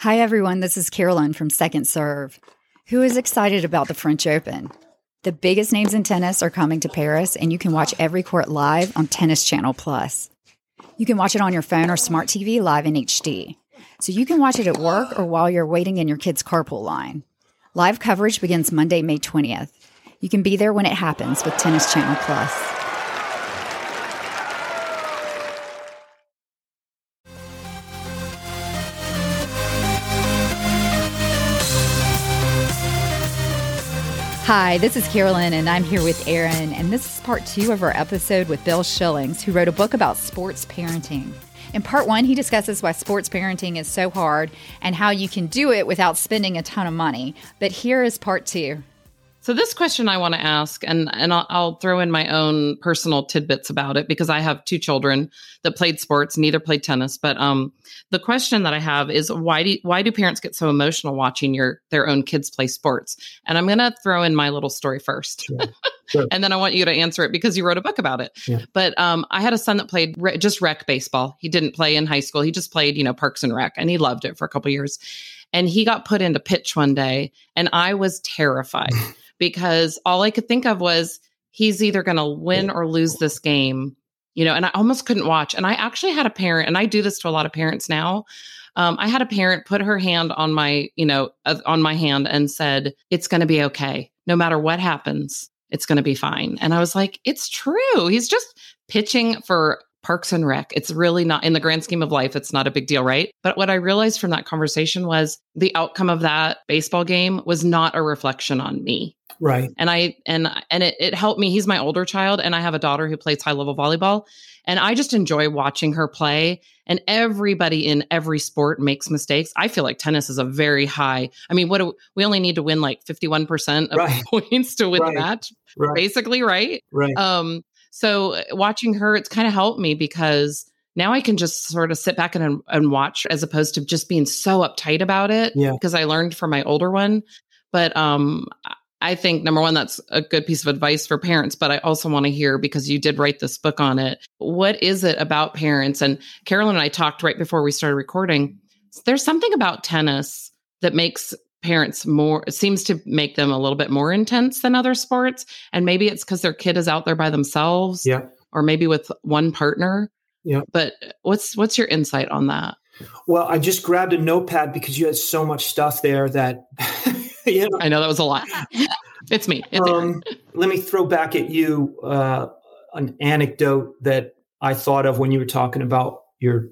Hi, everyone. This is Carolyn from Second Serve. Who is excited about the French Open? The biggest names in tennis are coming to Paris, and you can watch every court live on Tennis Channel Plus. You can watch it on your phone or smart TV live in HD. So you can watch it at work or while you're waiting in your kid's carpool line. Live coverage begins Monday, May 20th. You can be there when it happens with Tennis Channel Plus. Hi, this is Carolyn, and I'm here with Aaron. And this is part two of our episode with Bill Schillings, who wrote a book about sports parenting. In part one, he discusses why sports parenting is so hard and how you can do it without spending a ton of money. But here is part two. So this question I want to ask, and and I'll, I'll, throw in my own personal tidbits about it because I have two children that played sports, neither played tennis. But um, the question that I have is why do why do parents get so emotional watching your their own kids play sports? And I'm going to throw in my little story first, sure. Sure. and then I want you to answer it because you wrote a book about it. Yeah. But um, I had a son that played re- just rec baseball. He didn't play in high school. He just played, you know, Parks and Rec, and he loved it for a couple years. And he got put into pitch one day, and I was terrified. because all I could think of was he's either going to win or lose this game, you know, and I almost couldn't watch. And I actually had a parent, and I do this to a lot of parents now. Um, I had a parent put her hand on my, you know, uh, on my hand and said, It's going to be okay. No matter what happens, it's going to be fine. And I was like, It's true. He's just pitching for Parks and Rec. It's really not in the grand scheme of life, it's not a big deal, right? But what I realized from that conversation was the outcome of that baseball game was not a reflection on me. Right. And I and and it, it helped me. He's my older child, and I have a daughter who plays high level volleyball. And I just enjoy watching her play. And everybody in every sport makes mistakes. I feel like tennis is a very high. I mean, what do, we only need to win like 51% of right. points to win right. the match, right. basically, right? Right. Um, so uh, watching her, it's kind of helped me because now I can just sort of sit back and, and watch as opposed to just being so uptight about it. Yeah. Because I learned from my older one. But um, I think number one, that's a good piece of advice for parents. But I also want to hear because you did write this book on it. What is it about parents? And Carolyn and I talked right before we started recording. There's something about tennis that makes parents more seems to make them a little bit more intense than other sports and maybe it's because their kid is out there by themselves yeah. or maybe with one partner. Yeah. But what's what's your insight on that? Well i just grabbed a notepad because you had so much stuff there that you know, i know that was a lot. It's me. It's um, let me throw back at you uh, an anecdote that i thought of when you were talking about your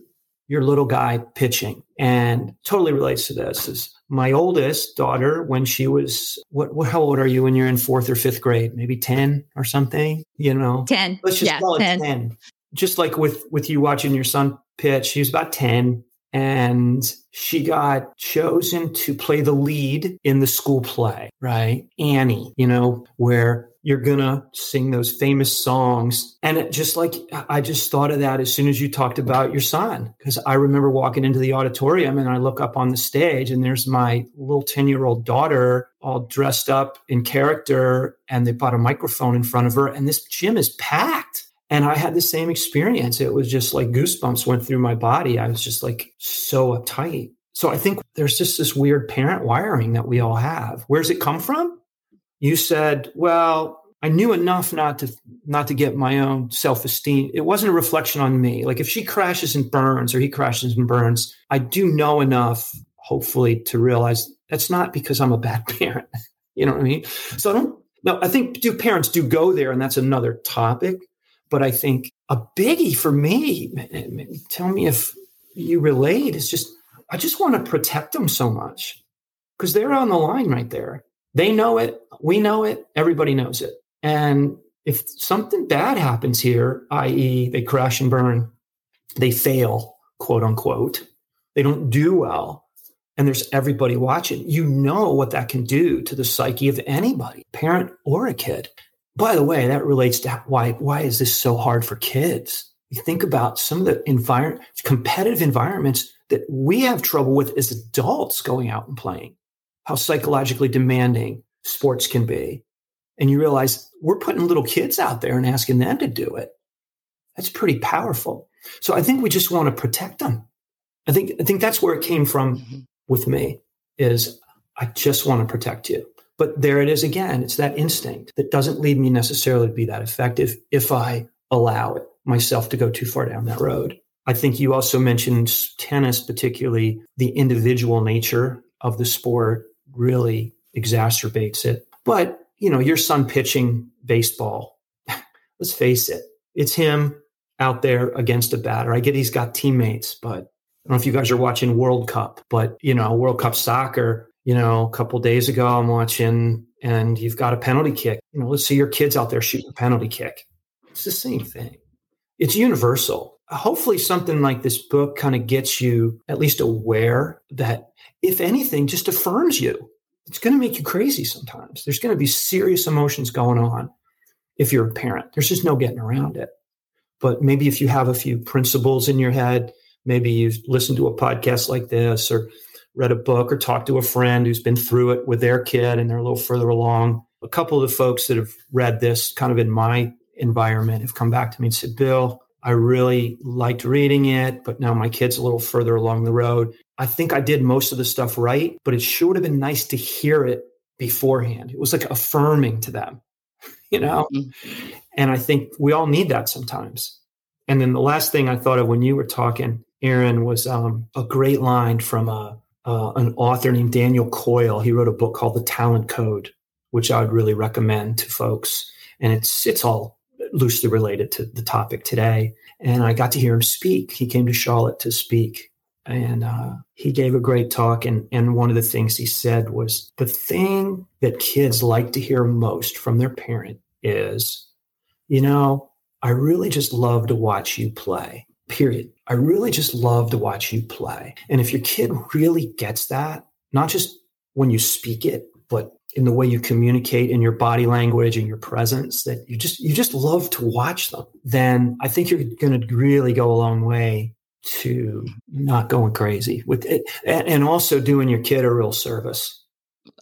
your little guy pitching. And totally relates to this is my oldest daughter when she was what, what how old are you when you're in fourth or fifth grade? Maybe 10 or something you know? 10 let's just yeah, call it 10. 10 just like with with you watching your son pitch he was about 10 and she got chosen to play the lead in the school play right? Annie you know where you're gonna sing those famous songs. And it just like I just thought of that as soon as you talked about your son. Because I remember walking into the auditorium and I look up on the stage and there's my little 10-year-old daughter all dressed up in character, and they bought a microphone in front of her, and this gym is packed. And I had the same experience. It was just like goosebumps went through my body. I was just like so uptight. So I think there's just this weird parent wiring that we all have. Where's it come from? You said, well, I knew enough not to not to get my own self-esteem. It wasn't a reflection on me. Like if she crashes and burns or he crashes and burns, I do know enough, hopefully, to realize that's not because I'm a bad parent. you know what I mean? So I don't no, I think do parents do go there, and that's another topic. But I think a biggie for me, tell me if you relate, is just I just want to protect them so much because they're on the line right there. They know it. We know it. Everybody knows it. And if something bad happens here, i.e., they crash and burn, they fail, quote unquote, they don't do well, and there's everybody watching, you know what that can do to the psyche of anybody, parent or a kid. By the way, that relates to why why is this so hard for kids? You think about some of the environment, competitive environments that we have trouble with as adults going out and playing how psychologically demanding sports can be. And you realize we're putting little kids out there and asking them to do it. That's pretty powerful. So I think we just want to protect them. I think I think that's where it came from. Mm-hmm. with me is I just want to protect you. But there it is again. It's that instinct that doesn't lead me necessarily to be that effective if I allow it myself to go too far down that road. I think you also mentioned tennis, particularly the individual nature of the sport really exacerbates it. But, you know, your son pitching baseball, let's face it, it's him out there against a batter. I get he's got teammates, but I don't know if you guys are watching World Cup, but, you know, World Cup soccer, you know, a couple days ago I'm watching and you've got a penalty kick. You know, let's see your kids out there shooting a penalty kick. It's the same thing. It's universal. Hopefully, something like this book kind of gets you at least aware that, if anything, just affirms you. It's going to make you crazy sometimes. There's going to be serious emotions going on if you're a parent. There's just no getting around it. But maybe if you have a few principles in your head, maybe you've listened to a podcast like this or read a book or talked to a friend who's been through it with their kid and they're a little further along. A couple of the folks that have read this kind of in my environment have come back to me and said, Bill, I really liked reading it, but now my kid's a little further along the road. I think I did most of the stuff right, but it sure would have been nice to hear it beforehand. It was like affirming to them, you know? Mm-hmm. And I think we all need that sometimes. And then the last thing I thought of when you were talking, Aaron, was um, a great line from a, uh, an author named Daniel Coyle. He wrote a book called The Talent Code, which I would really recommend to folks. And it's it's all loosely related to the topic today. And I got to hear him speak. He came to Charlotte to speak, and uh, he gave a great talk. And and one of the things he said was the thing that kids like to hear most from their parent is, you know, I really just love to watch you play period. I really just love to watch you play. And if your kid really gets that, not just when you speak it, but in the way you communicate in your body language and your presence that you just you just love to watch them then i think you're going to really go a long way to not going crazy with it and also doing your kid a real service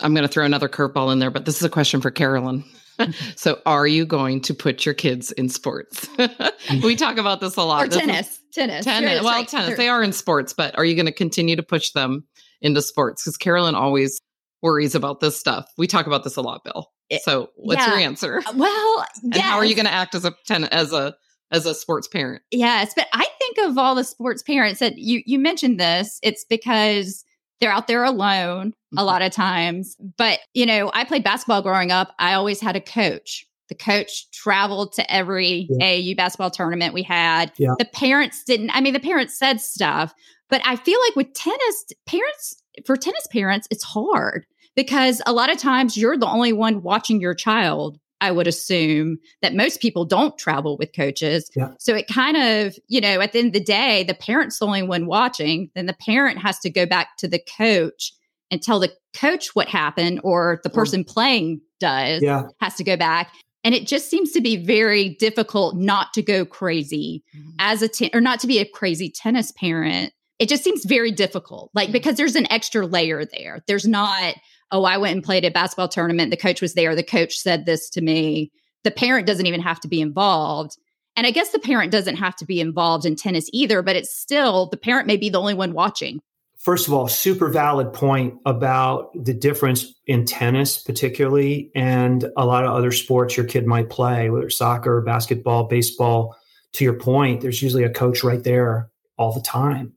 i'm going to throw another curveball in there but this is a question for carolyn so are you going to put your kids in sports? we talk about this a lot. Or tennis. tennis. Tennis. Sure, well, right. tennis. Sure. They are in sports, but are you going to continue to push them into sports? Because Carolyn always worries about this stuff. We talk about this a lot, Bill. So what's yeah. your answer? Uh, well, and how are you going to act as a ten- as a as a sports parent? Yes, but I think of all the sports parents that you you mentioned this, it's because they're out there alone mm-hmm. a lot of times. But, you know, I played basketball growing up. I always had a coach. The coach traveled to every yeah. AAU basketball tournament we had. Yeah. The parents didn't, I mean, the parents said stuff, but I feel like with tennis, parents, for tennis parents, it's hard because a lot of times you're the only one watching your child I would assume that most people don't travel with coaches. Yeah. So it kind of, you know, at the end of the day, the parent's the only one watching. Then the parent has to go back to the coach and tell the coach what happened, or the person playing does yeah. has to go back. And it just seems to be very difficult not to go crazy mm-hmm. as a ten- or not to be a crazy tennis parent. It just seems very difficult, like mm-hmm. because there's an extra layer there. There's not oh, I went and played a basketball tournament. The coach was there. The coach said this to me. The parent doesn't even have to be involved. And I guess the parent doesn't have to be involved in tennis either, but it's still the parent may be the only one watching. First of all, super valid point about the difference in tennis, particularly, and a lot of other sports your kid might play, whether soccer, basketball, baseball. To your point, there's usually a coach right there all the time.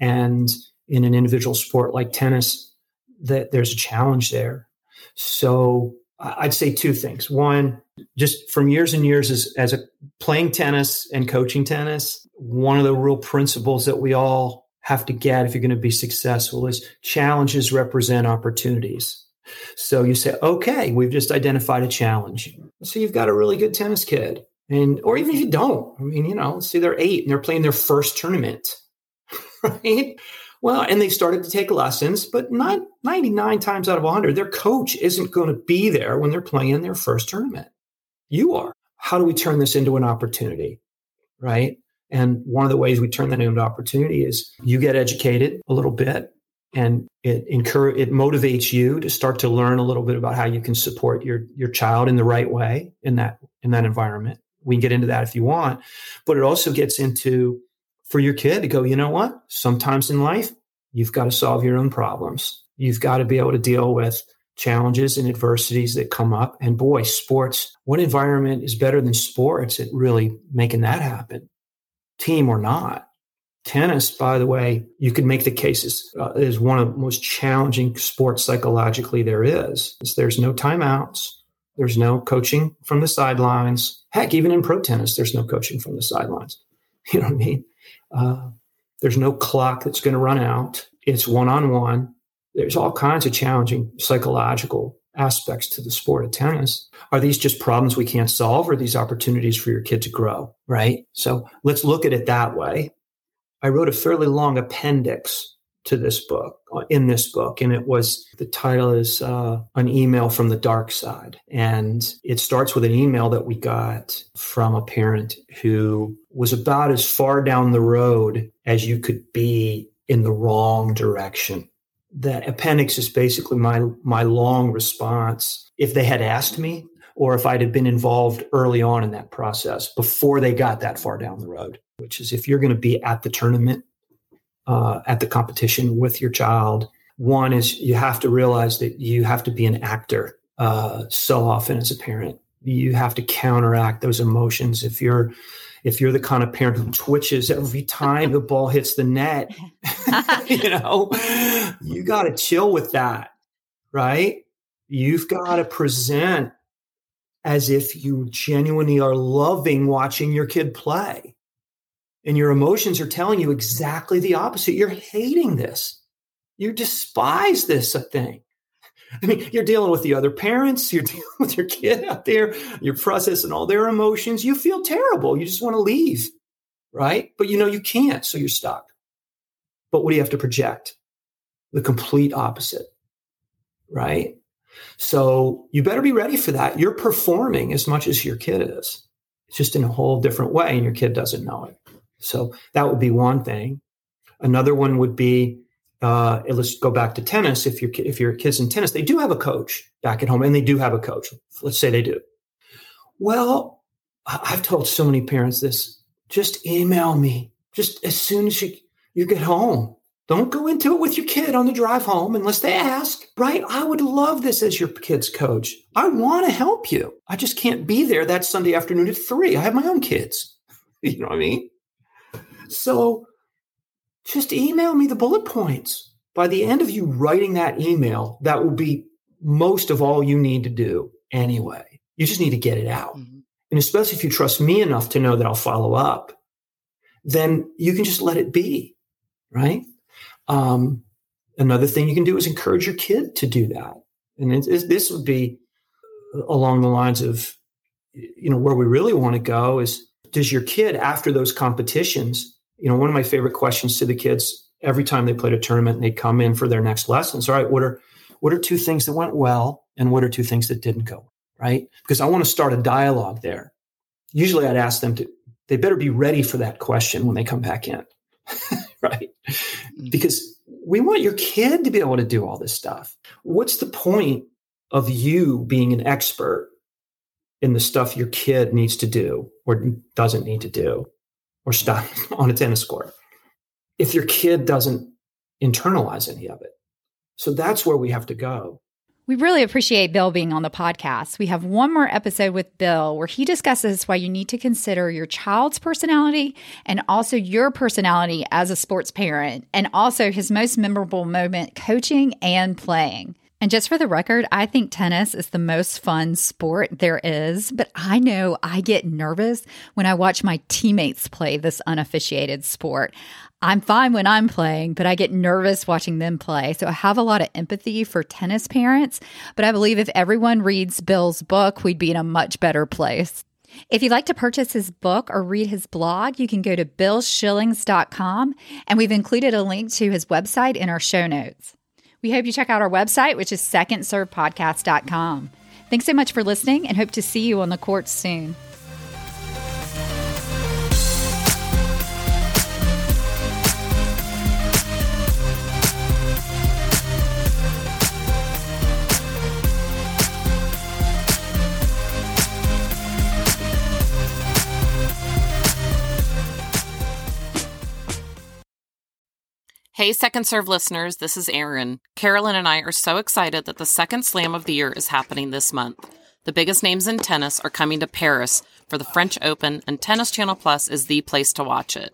And in an individual sport like tennis, that there's a challenge there. So I'd say two things. One, just from years and years as, as a playing tennis and coaching tennis, one of the real principles that we all have to get if you're going to be successful is challenges represent opportunities. So you say, okay, we've just identified a challenge. So you've got a really good tennis kid. And, or even if you don't, I mean, you know, say they're eight and they're playing their first tournament, right? Well, and they started to take lessons, but not 99 times out of 100, their coach isn't going to be there when they're playing their first tournament. You are. How do we turn this into an opportunity? Right. And one of the ways we turn that into opportunity is you get educated a little bit and it encourage it motivates you to start to learn a little bit about how you can support your your child in the right way in that in that environment. We can get into that if you want, but it also gets into for your kid to go, you know what? Sometimes in life, You've got to solve your own problems. You've got to be able to deal with challenges and adversities that come up. And boy, sports, what environment is better than sports at really making that happen, team or not? Tennis, by the way, you could make the cases uh, is one of the most challenging sports psychologically there is. There's no timeouts. There's no coaching from the sidelines. Heck, even in pro tennis, there's no coaching from the sidelines. You know what I mean? Uh, there's no clock that's going to run out. It's one on one. There's all kinds of challenging psychological aspects to the sport of tennis. Are these just problems we can't solve or these opportunities for your kid to grow? Right. So let's look at it that way. I wrote a fairly long appendix to this book uh, in this book and it was the title is uh, an email from the dark side. And it starts with an email that we got from a parent who was about as far down the road as you could be in the wrong direction. That appendix is basically my my long response. If they had asked me or if I'd have been involved early on in that process before they got that far down the road which is if you're going to be at the tournament uh, at the competition with your child. One is you have to realize that you have to be an actor uh, so often as a parent. You have to counteract those emotions. If you're if you're the kind of parent who twitches every time the ball hits the net, you know, you got to chill with that, right? You've got to present as if you genuinely are loving watching your kid play and your emotions are telling you exactly the opposite. You're hating this. You despise this thing. I mean, you're dealing with the other parents, you're dealing with your kid out there, you're processing all their emotions. You feel terrible. You just want to leave, right? But you know you can't, so you're stuck. But what do you have to project? The complete opposite, right? So you better be ready for that. You're performing as much as your kid is. It's just in a whole different way, and your kid doesn't know it. So that would be one thing. Another one would be uh, let's go back to tennis. If your if your kids in tennis, they do have a coach back at home, and they do have a coach. Let's say they do. Well, I've told so many parents this. Just email me. Just as soon as you you get home. Don't go into it with your kid on the drive home unless they ask, right? I would love this as your kid's coach. I want to help you. I just can't be there that Sunday afternoon at three. I have my own kids. You know what I mean? So just email me the bullet points. By the end of you writing that email, that will be most of all you need to do anyway. You just need to get it out. Mm-hmm. And especially if you trust me enough to know that I'll follow up, then you can just let it be. Right. Um, another thing you can do is encourage your kid to do that. And it, it, this would be along the lines of, you know, where we really want to go is does your kid after those competitions you know, one of my favorite questions to the kids every time they played a tournament and they come in for their next lessons. All right, what are what are two things that went well and what are two things that didn't go right? Because I want to start a dialogue there. Usually I'd ask them to they better be ready for that question when they come back in. right? Mm-hmm. Because we want your kid to be able to do all this stuff. What's the point of you being an expert in the stuff your kid needs to do or doesn't need to do? Or stop on a tennis court if your kid doesn't internalize any of it. So that's where we have to go. We really appreciate Bill being on the podcast. We have one more episode with Bill where he discusses why you need to consider your child's personality and also your personality as a sports parent, and also his most memorable moment coaching and playing. And just for the record, I think tennis is the most fun sport there is, but I know I get nervous when I watch my teammates play this unofficiated sport. I'm fine when I'm playing, but I get nervous watching them play. So I have a lot of empathy for tennis parents, but I believe if everyone reads Bill's book, we'd be in a much better place. If you'd like to purchase his book or read his blog, you can go to billshillings.com, and we've included a link to his website in our show notes. We hope you check out our website, which is secondservepodcast.com. Thanks so much for listening and hope to see you on the courts soon. Hey, Second Serve listeners, this is Aaron. Carolyn and I are so excited that the second slam of the year is happening this month. The biggest names in tennis are coming to Paris for the French Open, and Tennis Channel Plus is the place to watch it.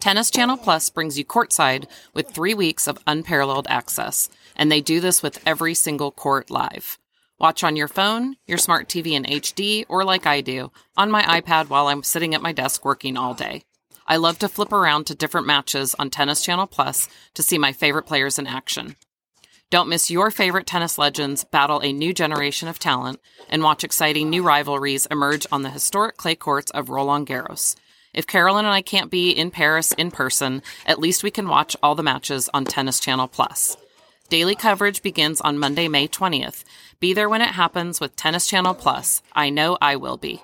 Tennis Channel Plus brings you courtside with three weeks of unparalleled access, and they do this with every single court live. Watch on your phone, your smart TV in HD, or like I do, on my iPad while I'm sitting at my desk working all day. I love to flip around to different matches on Tennis Channel Plus to see my favorite players in action. Don't miss your favorite tennis legends battle a new generation of talent and watch exciting new rivalries emerge on the historic clay courts of Roland Garros. If Carolyn and I can't be in Paris in person, at least we can watch all the matches on Tennis Channel Plus. Daily coverage begins on Monday, May 20th. Be there when it happens with Tennis Channel Plus. I know I will be.